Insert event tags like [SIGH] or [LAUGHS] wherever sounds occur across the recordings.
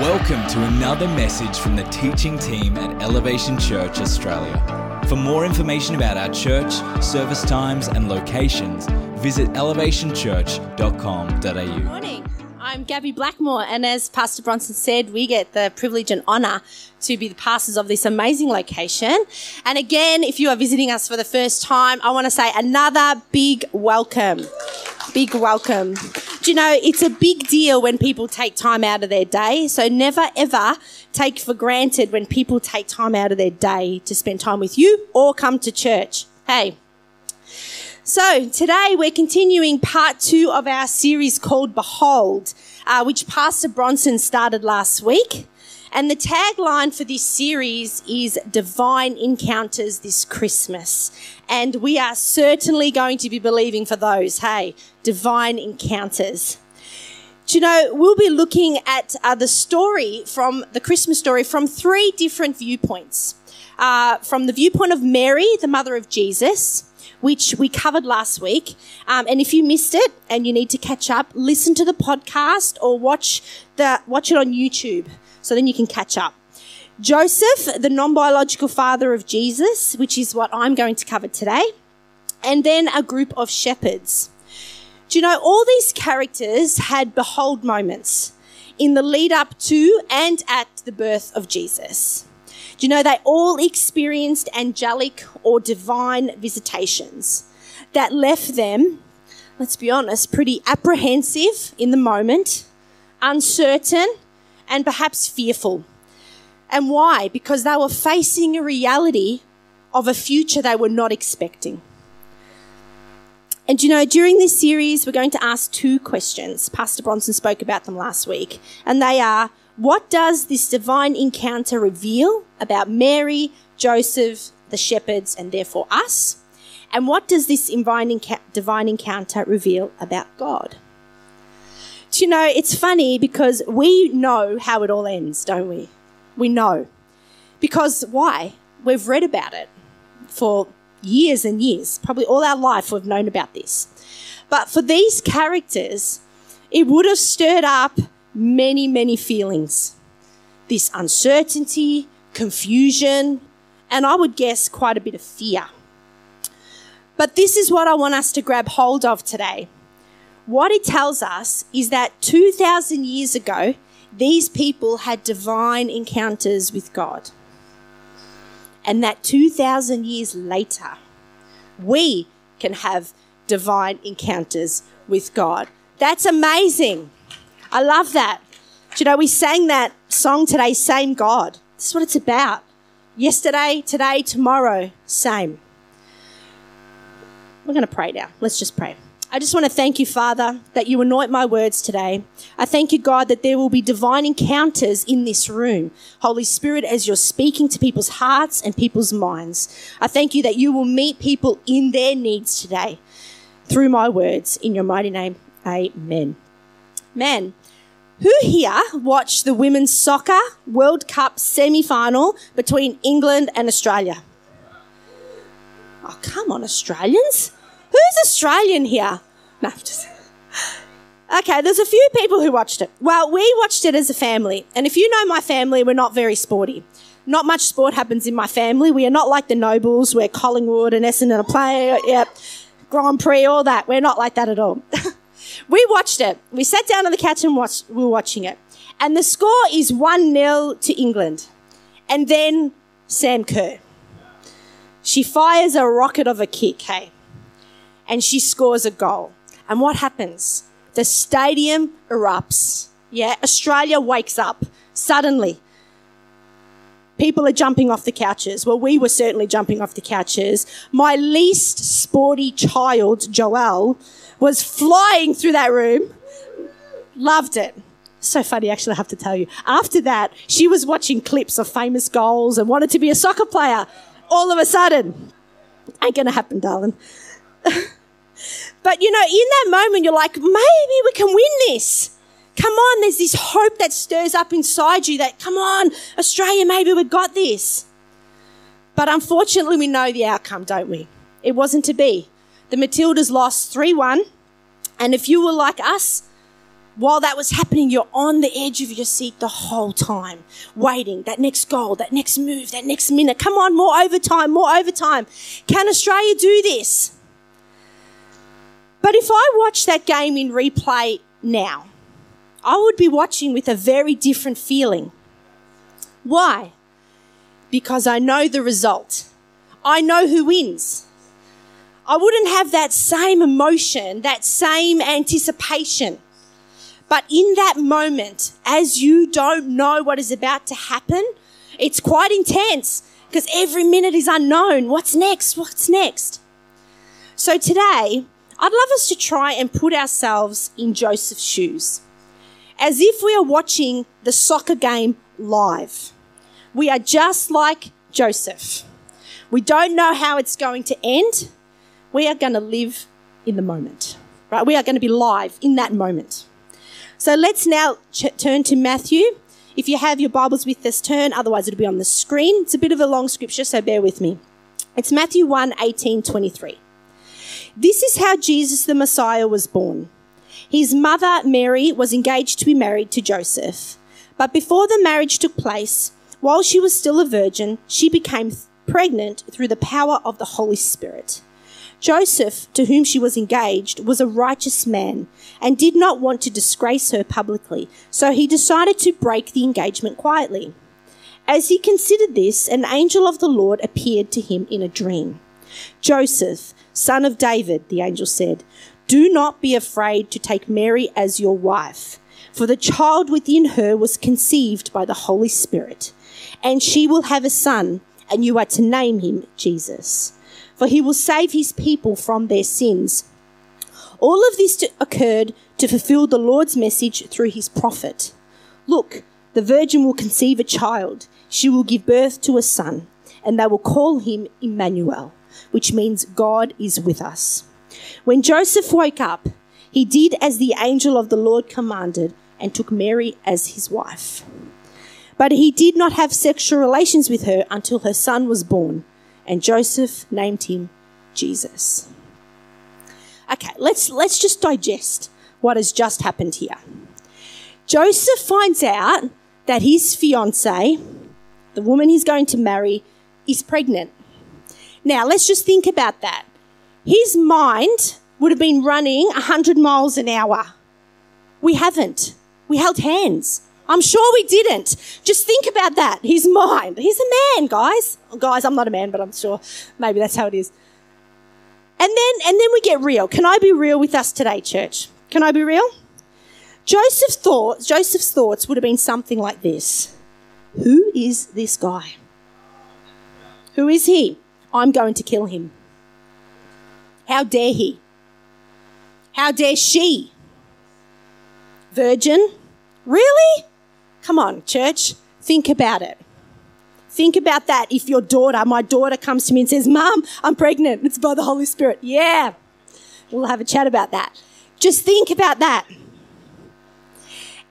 Welcome to another message from the teaching team at Elevation Church Australia. For more information about our church, service times, and locations, visit elevationchurch.com.au. Morning. I'm Gabby Blackmore, and as Pastor Bronson said, we get the privilege and honour to be the pastors of this amazing location. And again, if you are visiting us for the first time, I want to say another big welcome. Big welcome. Do you know, it's a big deal when people take time out of their day. So never ever take for granted when people take time out of their day to spend time with you or come to church. Hey, so today we're continuing part two of our series called Behold, uh, which Pastor Bronson started last week. And the tagline for this series is Divine Encounters this Christmas. And we are certainly going to be believing for those, hey, divine encounters. Do you know, we'll be looking at uh, the story from the Christmas story from three different viewpoints. Uh, from the viewpoint of Mary, the mother of Jesus, which we covered last week. Um, and if you missed it and you need to catch up, listen to the podcast or watch the watch it on YouTube, so then you can catch up. Joseph, the non-biological father of Jesus, which is what I'm going to cover today, and then a group of shepherds. Do you know all these characters had behold moments in the lead up to and at the birth of Jesus? Do you know they all experienced angelic or divine visitations that left them, let's be honest, pretty apprehensive in the moment, uncertain, and perhaps fearful. And why? Because they were facing a reality of a future they were not expecting. And you know, during this series, we're going to ask two questions. Pastor Bronson spoke about them last week. And they are what does this divine encounter reveal about Mary, Joseph, the shepherds, and therefore us? And what does this divine encounter reveal about God? Do you know, it's funny because we know how it all ends, don't we? We know. Because why? We've read about it for years and years. Probably all our life we've known about this. But for these characters, it would have stirred up many, many feelings this uncertainty, confusion, and I would guess quite a bit of fear. But this is what I want us to grab hold of today. What it tells us is that 2,000 years ago, these people had divine encounters with God. And that 2,000 years later, we can have divine encounters with God. That's amazing. I love that. Do you know, we sang that song today, Same God. This is what it's about. Yesterday, today, tomorrow, same. We're going to pray now. Let's just pray. I just want to thank you, Father, that you anoint my words today. I thank you, God, that there will be divine encounters in this room. Holy Spirit, as you're speaking to people's hearts and people's minds, I thank you that you will meet people in their needs today through my words. In your mighty name, amen. Man, who here watched the Women's Soccer World Cup semi final between England and Australia? Oh, come on, Australians. Who's Australian here? No, just. Okay, there's a few people who watched it. Well, we watched it as a family. And if you know my family, we're not very sporty. Not much sport happens in my family. We are not like the Nobles, where Collingwood and Essendon are playing. Yep. Grand Prix, all that. We're not like that at all. [LAUGHS] we watched it. We sat down on the couch and watched, we were watching it. And the score is 1 0 to England. And then Sam Kerr. She fires a rocket of a kick, hey, and she scores a goal. And what happens? The stadium erupts. Yeah, Australia wakes up suddenly. People are jumping off the couches. Well, we were certainly jumping off the couches. My least sporty child, Joelle, was flying through that room. Loved it. So funny, actually, I have to tell you. After that, she was watching clips of famous goals and wanted to be a soccer player. All of a sudden, ain't gonna happen, darling. [LAUGHS] but you know, in that moment, you're like, maybe we can win this. Come on, there's this hope that stirs up inside you that, come on, Australia, maybe we've got this. But unfortunately, we know the outcome, don't we? It wasn't to be. The Matildas lost 3 1. And if you were like us, while that was happening, you're on the edge of your seat the whole time, waiting. That next goal, that next move, that next minute. Come on, more overtime, more overtime. Can Australia do this? But if I watch that game in replay now, I would be watching with a very different feeling. Why? Because I know the result. I know who wins. I wouldn't have that same emotion, that same anticipation. But in that moment, as you don't know what is about to happen, it's quite intense because every minute is unknown. What's next? What's next? So today, I'd love us to try and put ourselves in Joseph's shoes as if we are watching the soccer game live. We are just like Joseph. We don't know how it's going to end. We are going to live in the moment, right? We are going to be live in that moment. So let's now ch- turn to Matthew. If you have your Bibles with us, turn, otherwise it'll be on the screen. It's a bit of a long scripture, so bear with me. It's Matthew 1 18 23. This is how Jesus the Messiah was born. His mother, Mary, was engaged to be married to Joseph. But before the marriage took place, while she was still a virgin, she became pregnant through the power of the Holy Spirit. Joseph, to whom she was engaged, was a righteous man and did not want to disgrace her publicly, so he decided to break the engagement quietly. As he considered this, an angel of the Lord appeared to him in a dream. Joseph, son of David, the angel said, do not be afraid to take Mary as your wife, for the child within her was conceived by the Holy Spirit, and she will have a son, and you are to name him Jesus for he will save his people from their sins. All of this occurred to fulfill the Lord's message through his prophet. Look, the virgin will conceive a child. She will give birth to a son, and they will call him Emmanuel, which means God is with us. When Joseph woke up, he did as the angel of the Lord commanded and took Mary as his wife. But he did not have sexual relations with her until her son was born and Joseph named him Jesus. Okay, let's let's just digest what has just happened here. Joseph finds out that his fiancee, the woman he's going to marry, is pregnant. Now, let's just think about that. His mind would have been running 100 miles an hour. We haven't. We held hands. I'm sure we didn't. Just think about that. His mind. He's a man, guys. Oh, guys, I'm not a man, but I'm sure maybe that's how it is. And then, and then we get real. Can I be real with us today, church? Can I be real? Joseph thought, Joseph's thoughts would have been something like this. Who is this guy? Who is he? I'm going to kill him. How dare he? How dare she? Virgin? Really? Come on, church, think about it. Think about that if your daughter, my daughter, comes to me and says, Mom, I'm pregnant. It's by the Holy Spirit. Yeah. We'll have a chat about that. Just think about that.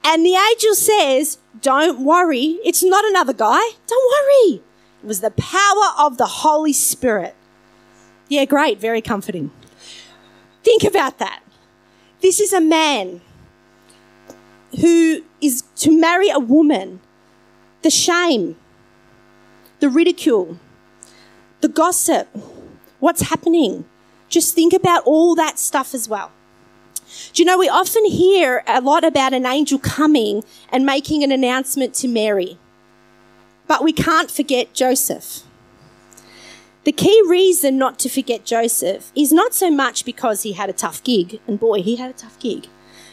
And the angel says, Don't worry. It's not another guy. Don't worry. It was the power of the Holy Spirit. Yeah, great. Very comforting. Think about that. This is a man who is to marry a woman, the shame, the ridicule, the gossip, what's happening. Just think about all that stuff as well. Do you know, we often hear a lot about an angel coming and making an announcement to Mary, but we can't forget Joseph. The key reason not to forget Joseph is not so much because he had a tough gig, and boy, he had a tough gig.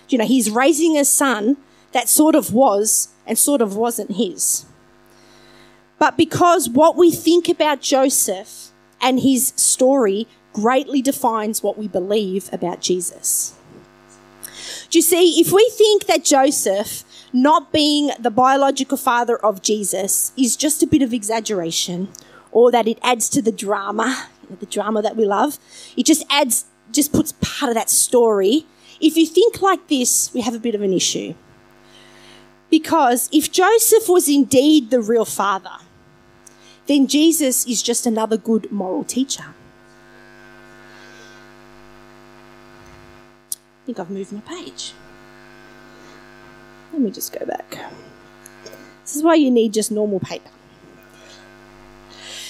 You know, he's raising a son that sort of was and sort of wasn't his. But because what we think about Joseph and his story greatly defines what we believe about Jesus. Do you see, if we think that Joseph, not being the biological father of Jesus, is just a bit of exaggeration, or that it adds to the drama, the drama that we love, it just adds, just puts part of that story. If you think like this, we have a bit of an issue. Because if Joseph was indeed the real father, then Jesus is just another good moral teacher. I think I've moved my page. Let me just go back. This is why you need just normal paper.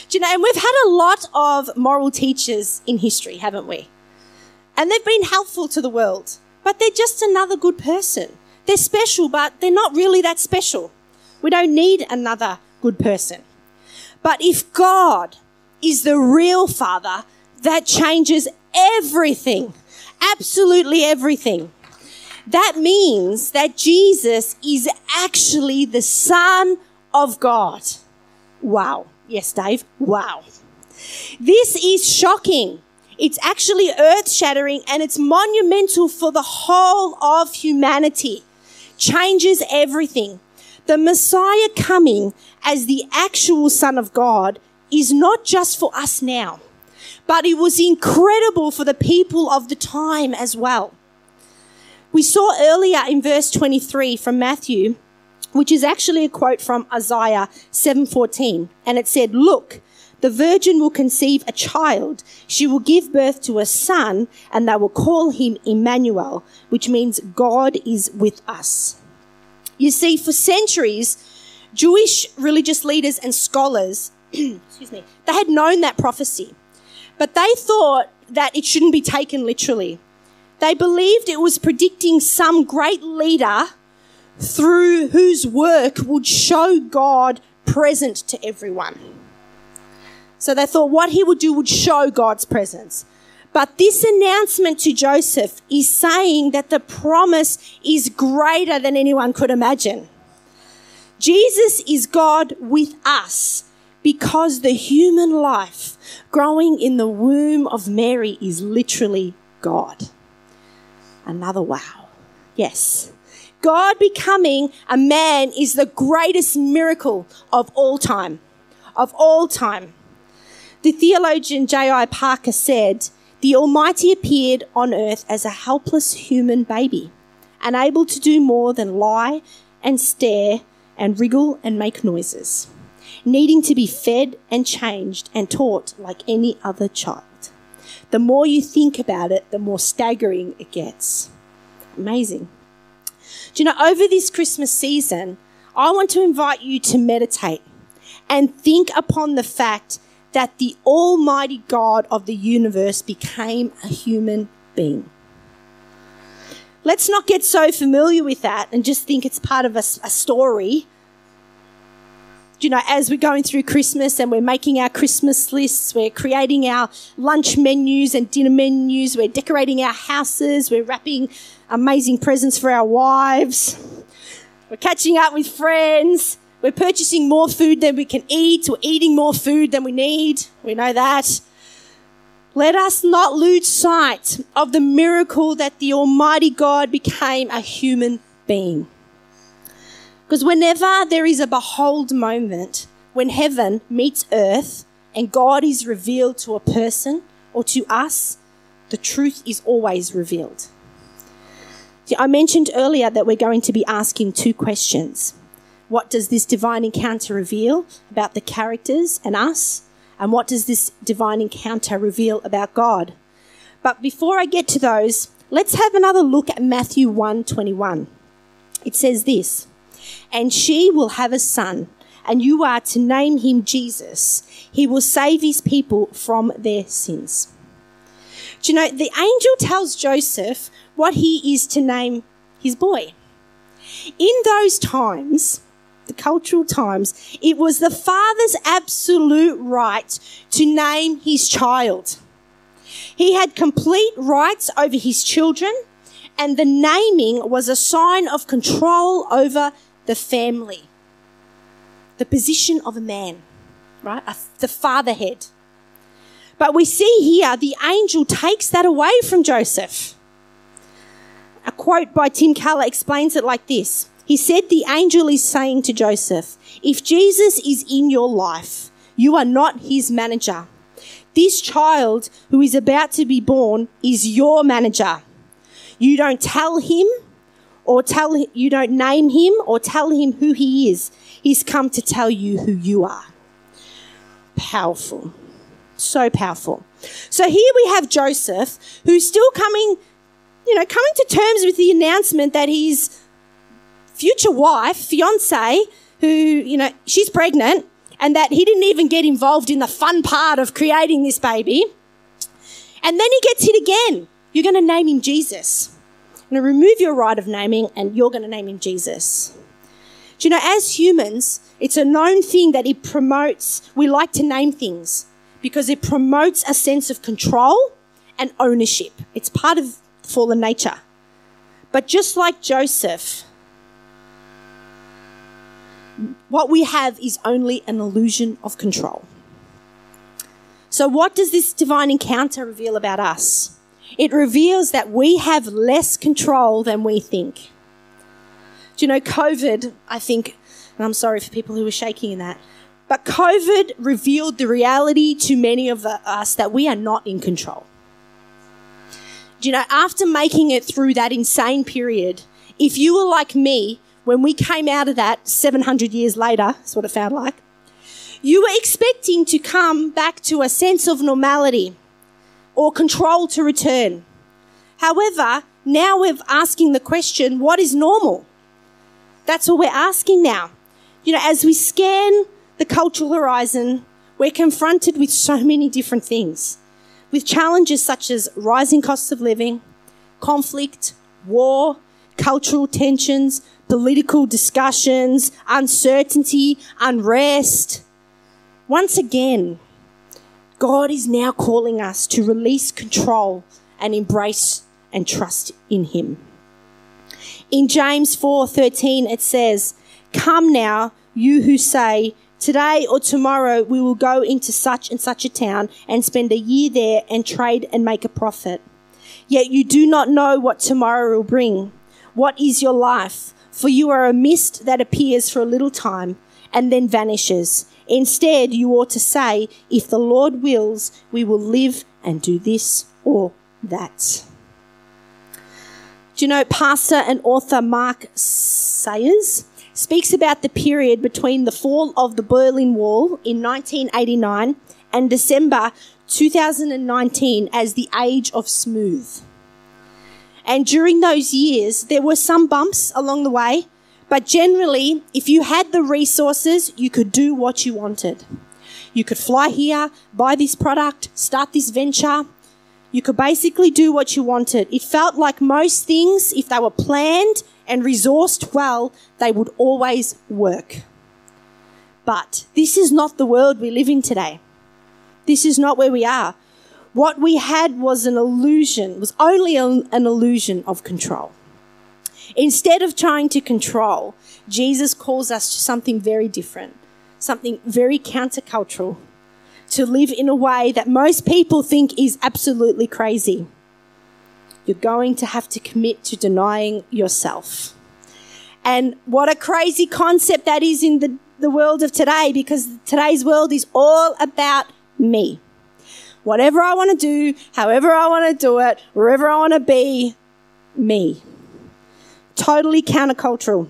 Do you know, and we've had a lot of moral teachers in history, haven't we? And they've been helpful to the world, but they're just another good person. They're special, but they're not really that special. We don't need another good person. But if God is the real Father, that changes everything, absolutely everything. That means that Jesus is actually the Son of God. Wow. Yes, Dave. Wow. This is shocking. It's actually earth shattering and it's monumental for the whole of humanity. Changes everything. The Messiah coming as the actual Son of God is not just for us now, but it was incredible for the people of the time as well. We saw earlier in verse 23 from Matthew, which is actually a quote from Isaiah 7:14, and it said, "Look, the virgin will conceive a child. She will give birth to a son, and they will call him Emmanuel, which means God is with us." You see, for centuries, Jewish religious leaders and scholars, [CLEARS THROAT] excuse me, they had known that prophecy, but they thought that it shouldn't be taken literally. They believed it was predicting some great leader through whose work would show God present to everyone. So they thought what he would do would show God's presence. But this announcement to Joseph is saying that the promise is greater than anyone could imagine. Jesus is God with us because the human life growing in the womb of Mary is literally God. Another wow. Yes. God becoming a man is the greatest miracle of all time. Of all time. The theologian J.I. Packer said, The Almighty appeared on earth as a helpless human baby, unable to do more than lie and stare and wriggle and make noises, needing to be fed and changed and taught like any other child. The more you think about it, the more staggering it gets. Amazing. Do you know, over this Christmas season, I want to invite you to meditate and think upon the fact that the Almighty God of the universe became a human being. Let's not get so familiar with that and just think it's part of a, a story you know, as we're going through Christmas and we're making our Christmas lists, we're creating our lunch menus and dinner menus, we're decorating our houses, we're wrapping amazing presents for our wives, we're catching up with friends, we're purchasing more food than we can eat, we're eating more food than we need. We know that. Let us not lose sight of the miracle that the Almighty God became a human being. Because whenever there is a behold moment, when heaven meets earth and God is revealed to a person or to us, the truth is always revealed. I mentioned earlier that we're going to be asking two questions. What does this divine encounter reveal about the characters and us? And what does this divine encounter reveal about God? But before I get to those, let's have another look at Matthew 1:21. It says this: and she will have a son, and you are to name him Jesus. He will save his people from their sins. Do you know, the angel tells Joseph what he is to name his boy. In those times, the cultural times, it was the father's absolute right to name his child. He had complete rights over his children, and the naming was a sign of control over the family, the position of a man, right? The fatherhead. But we see here the angel takes that away from Joseph. A quote by Tim Keller explains it like this He said, The angel is saying to Joseph, If Jesus is in your life, you are not his manager. This child who is about to be born is your manager. You don't tell him or tell you don't name him or tell him who he is. He's come to tell you who you are. Powerful. So powerful. So here we have Joseph who's still coming, you know, coming to terms with the announcement that he's future wife, fiance, who, you know, she's pregnant and that he didn't even get involved in the fun part of creating this baby. And then he gets hit again. You're going to name him Jesus. I'm going to remove your right of naming and you're going to name him Jesus. Do you know, as humans, it's a known thing that it promotes, we like to name things because it promotes a sense of control and ownership. It's part of fallen nature. But just like Joseph, what we have is only an illusion of control. So, what does this divine encounter reveal about us? It reveals that we have less control than we think. Do you know, COVID, I think, and I'm sorry for people who are shaking in that, but COVID revealed the reality to many of us that we are not in control. Do you know, after making it through that insane period, if you were like me, when we came out of that 700 years later, that's what it felt like, you were expecting to come back to a sense of normality or control to return. However, now we're asking the question what is normal? That's what we're asking now. You know, as we scan the cultural horizon, we're confronted with so many different things, with challenges such as rising costs of living, conflict, war, cultural tensions, political discussions, uncertainty, unrest. Once again, God is now calling us to release control and embrace and trust in him. In James 4:13 it says, "Come now, you who say, today or tomorrow we will go into such and such a town and spend a year there and trade and make a profit. Yet you do not know what tomorrow will bring. What is your life? For you are a mist that appears for a little time and then vanishes. Instead, you ought to say, If the Lord wills, we will live and do this or that. Do you know, pastor and author Mark Sayers speaks about the period between the fall of the Berlin Wall in 1989 and December 2019 as the age of smooth. And during those years, there were some bumps along the way, but generally, if you had the resources, you could do what you wanted. You could fly here, buy this product, start this venture. You could basically do what you wanted. It felt like most things, if they were planned and resourced well, they would always work. But this is not the world we live in today. This is not where we are. What we had was an illusion, was only an illusion of control. Instead of trying to control, Jesus calls us to something very different, something very countercultural, to live in a way that most people think is absolutely crazy. You're going to have to commit to denying yourself. And what a crazy concept that is in the, the world of today, because today's world is all about me whatever I want to do, however I want to do it, wherever I want to be, me. Totally countercultural,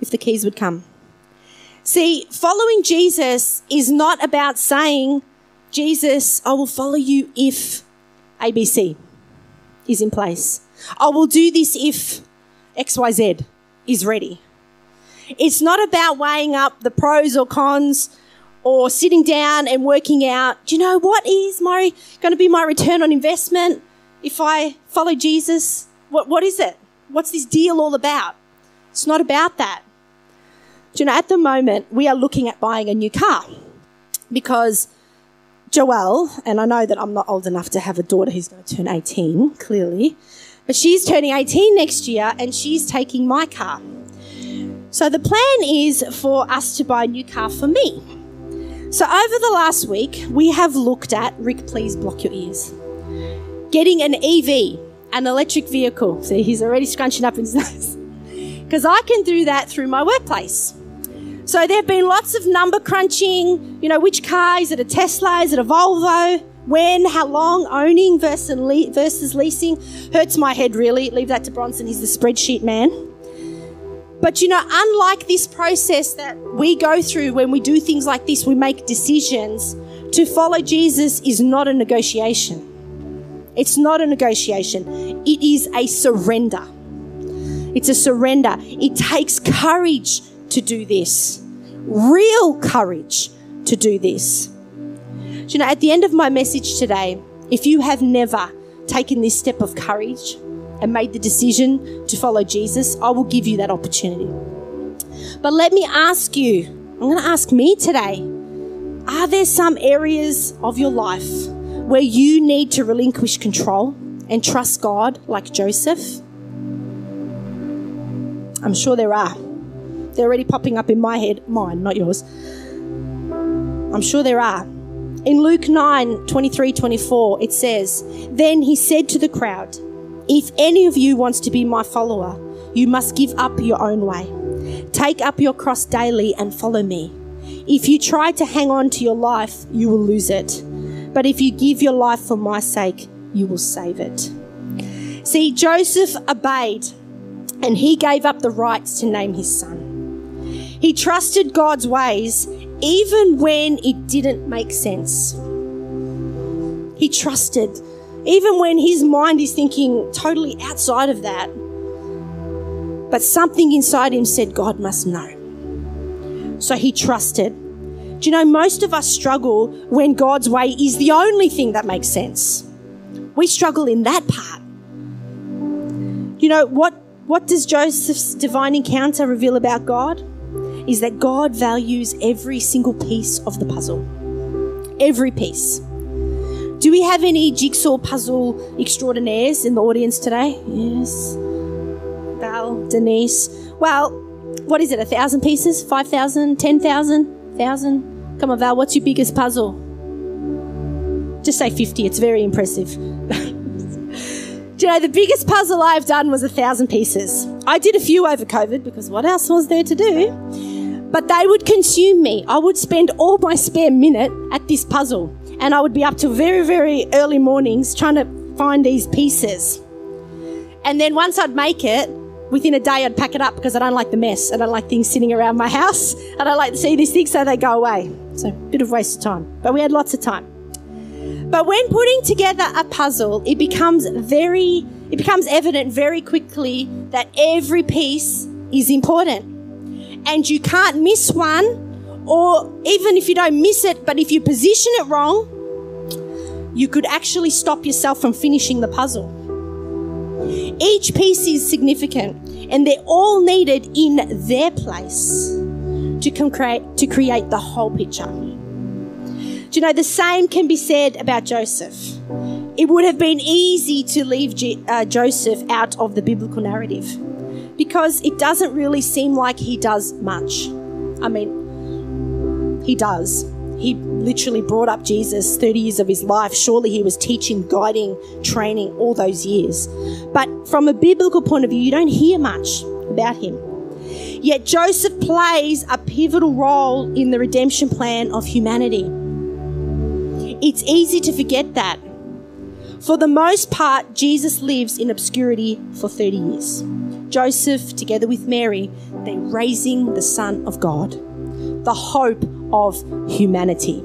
if the keys would come. See, following Jesus is not about saying, Jesus, I will follow you if ABC is in place. I will do this if XYZ is ready. It's not about weighing up the pros or cons or sitting down and working out, do you know what is my going to be my return on investment if I follow Jesus? What, what is it? What's this deal all about? It's not about that. Do you know, at the moment, we are looking at buying a new car because Joelle, and I know that I'm not old enough to have a daughter who's going to turn 18, clearly, but she's turning 18 next year and she's taking my car. So the plan is for us to buy a new car for me. So, over the last week, we have looked at, Rick, please block your ears, getting an EV, an electric vehicle. See, he's already scrunching up his [LAUGHS] nose. Because I can do that through my workplace. So, there have been lots of number crunching. You know, which car? Is it a Tesla? Is it a Volvo? When, how long, owning versus, versus leasing hurts my head really. Leave that to Bronson, he's the spreadsheet man. But you know, unlike this process that we go through when we do things like this, we make decisions. To follow Jesus is not a negotiation. It's not a negotiation, it is a surrender. It's a surrender. It takes courage to do this, real courage to do this. You know, at the end of my message today, if you have never taken this step of courage and made the decision to follow Jesus, I will give you that opportunity. But let me ask you, I'm going to ask me today, are there some areas of your life where you need to relinquish control and trust God like Joseph? I'm sure there are. They're already popping up in my head, mine, not yours. I'm sure there are. In Luke 9 23 24, it says, Then he said to the crowd, If any of you wants to be my follower, you must give up your own way. Take up your cross daily and follow me. If you try to hang on to your life, you will lose it. But if you give your life for my sake, you will save it. See, Joseph obeyed and he gave up the rights to name his son. He trusted God's ways even when it didn't make sense. He trusted, even when his mind is thinking totally outside of that. But something inside him said, God must know. So he trusted. Do you know, most of us struggle when God's way is the only thing that makes sense. We struggle in that part. You know, what, what does Joseph's divine encounter reveal about God? Is that God values every single piece of the puzzle. Every piece. Do we have any jigsaw puzzle extraordinaires in the audience today? Yes. Val, Denise. Well, what is it? A thousand pieces? Five thousand? Ten thousand? Thousand? Come on, Val, what's your biggest puzzle? Just say 50, it's very impressive. [LAUGHS] Do you know, the biggest puzzle I've done was a thousand pieces. I did a few over COVID because what else was there to do? But they would consume me. I would spend all my spare minute at this puzzle, and I would be up till very, very early mornings trying to find these pieces. And then once I'd make it, within a day I'd pack it up because I don't like the mess. I don't like things sitting around my house. [LAUGHS] I don't like to see these things so they go away. So a bit of waste of time. But we had lots of time. But when putting together a puzzle, it becomes very it becomes evident very quickly that every piece is important. And you can't miss one, or even if you don't miss it, but if you position it wrong, you could actually stop yourself from finishing the puzzle. Each piece is significant and they're all needed in their place to, create, to create the whole picture. Do you know the same can be said about Joseph? It would have been easy to leave G- uh, Joseph out of the biblical narrative because it doesn't really seem like he does much. I mean, he does. He literally brought up Jesus 30 years of his life. Surely he was teaching, guiding, training all those years. But from a biblical point of view, you don't hear much about him. Yet Joseph plays a pivotal role in the redemption plan of humanity. It's easy to forget that. For the most part, Jesus lives in obscurity for 30 years. Joseph, together with Mary, they're raising the Son of God, the hope of humanity.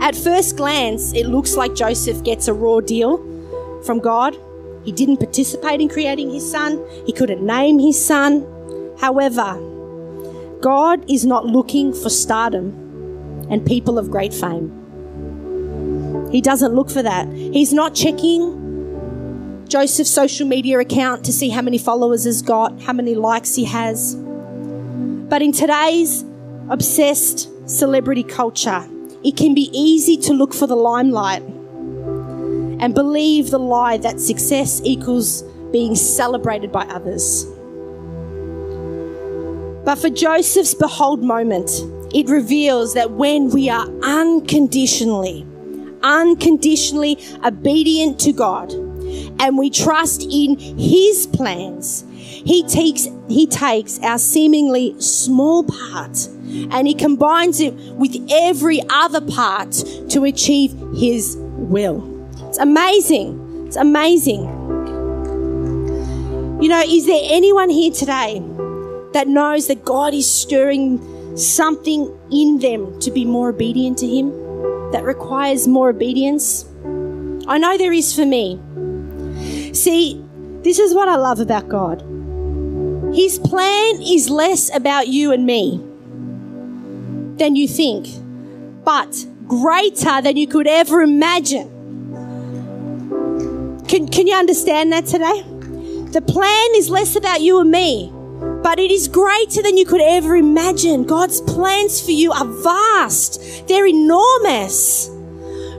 At first glance, it looks like Joseph gets a raw deal from God. He didn't participate in creating his son, he couldn't name his son. However, God is not looking for stardom and people of great fame. He doesn't look for that. He's not checking Joseph's social media account to see how many followers he's got, how many likes he has. But in today's obsessed celebrity culture, it can be easy to look for the limelight and believe the lie that success equals being celebrated by others. But for Joseph's behold moment, it reveals that when we are unconditionally, unconditionally obedient to God and we trust in His plans, he takes, he takes our seemingly small part and he combines it with every other part to achieve his will. It's amazing. It's amazing. You know, is there anyone here today that knows that God is stirring something in them to be more obedient to Him, that requires more obedience? I know there is for me. See, This is what I love about God. His plan is less about you and me than you think, but greater than you could ever imagine. Can, can you understand that today? The plan is less about you and me, but it is greater than you could ever imagine. God's plans for you are vast, they're enormous.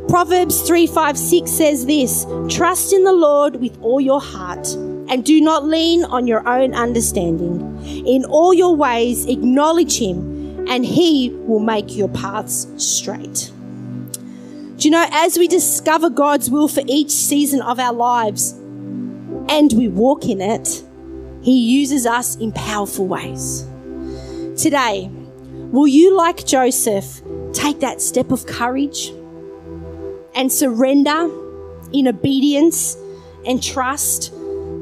Proverbs 3 5 6 says this Trust in the Lord with all your heart and do not lean on your own understanding. In all your ways, acknowledge Him, and He will make your paths straight. Do you know, as we discover God's will for each season of our lives and we walk in it, He uses us in powerful ways. Today, will you, like Joseph, take that step of courage and surrender in obedience and trust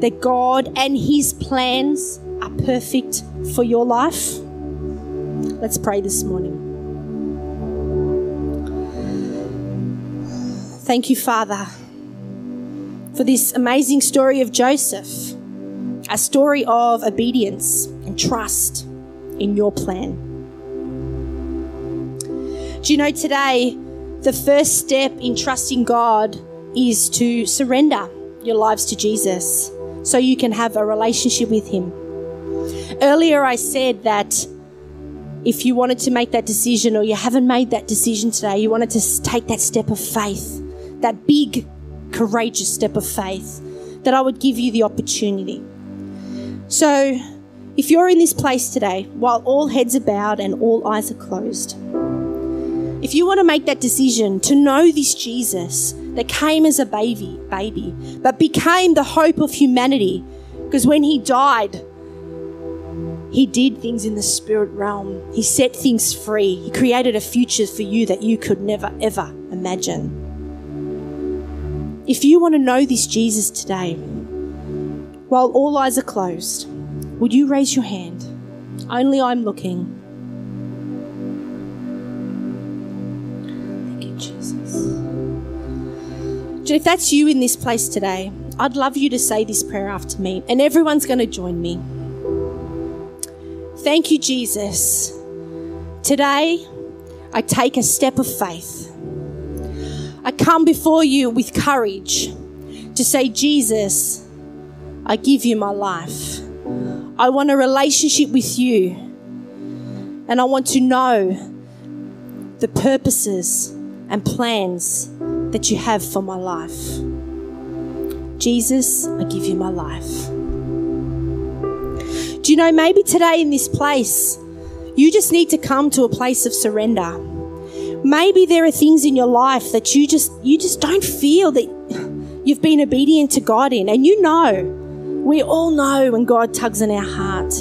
that God and His plans are perfect for your life? Let's pray this morning. Thank you, Father, for this amazing story of Joseph, a story of obedience and trust in your plan. Do you know today, the first step in trusting God is to surrender your lives to Jesus so you can have a relationship with Him. Earlier, I said that if you wanted to make that decision or you haven't made that decision today, you wanted to take that step of faith that big, courageous step of faith, that I would give you the opportunity. So, if you're in this place today, while all heads are bowed and all eyes are closed, if you want to make that decision to know this Jesus that came as a baby, baby, but became the hope of humanity, because when he died, he did things in the spirit realm. He set things free. He created a future for you that you could never, ever imagine. If you want to know this Jesus today, while all eyes are closed, would you raise your hand? Only I'm looking. Thank you, Jesus. If that's you in this place today, I'd love you to say this prayer after me, and everyone's going to join me. Thank you, Jesus. Today, I take a step of faith I come before you with courage to say, Jesus, I give you my life. I want a relationship with you. And I want to know the purposes and plans that you have for my life. Jesus, I give you my life. Do you know, maybe today in this place, you just need to come to a place of surrender Maybe there are things in your life that you just you just don't feel that you've been obedient to God in and you know. We all know when God tugs on our heart.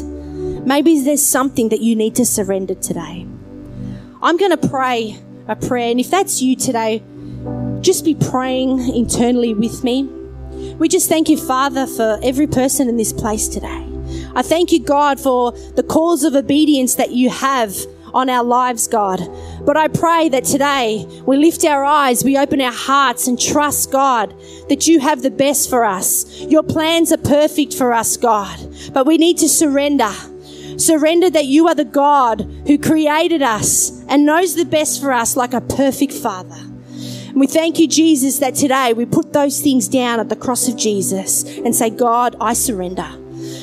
Maybe there's something that you need to surrender today. I'm going to pray a prayer and if that's you today, just be praying internally with me. We just thank you, Father, for every person in this place today. I thank you, God, for the calls of obedience that you have on our lives, God. But I pray that today we lift our eyes, we open our hearts and trust, God, that you have the best for us. Your plans are perfect for us, God. But we need to surrender. Surrender that you are the God who created us and knows the best for us like a perfect Father. And we thank you, Jesus, that today we put those things down at the cross of Jesus and say, God, I surrender.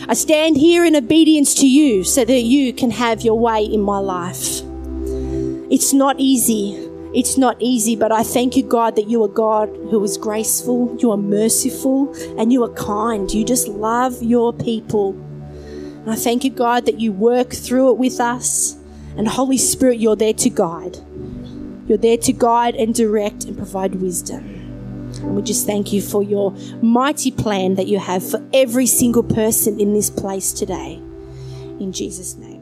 I stand here in obedience to you so that you can have your way in my life. It's not easy. It's not easy, but I thank you, God, that you are God who is graceful, you are merciful, and you are kind. You just love your people. And I thank you, God, that you work through it with us. And Holy Spirit, you're there to guide. You're there to guide and direct and provide wisdom. And we just thank you for your mighty plan that you have for every single person in this place today. In Jesus' name.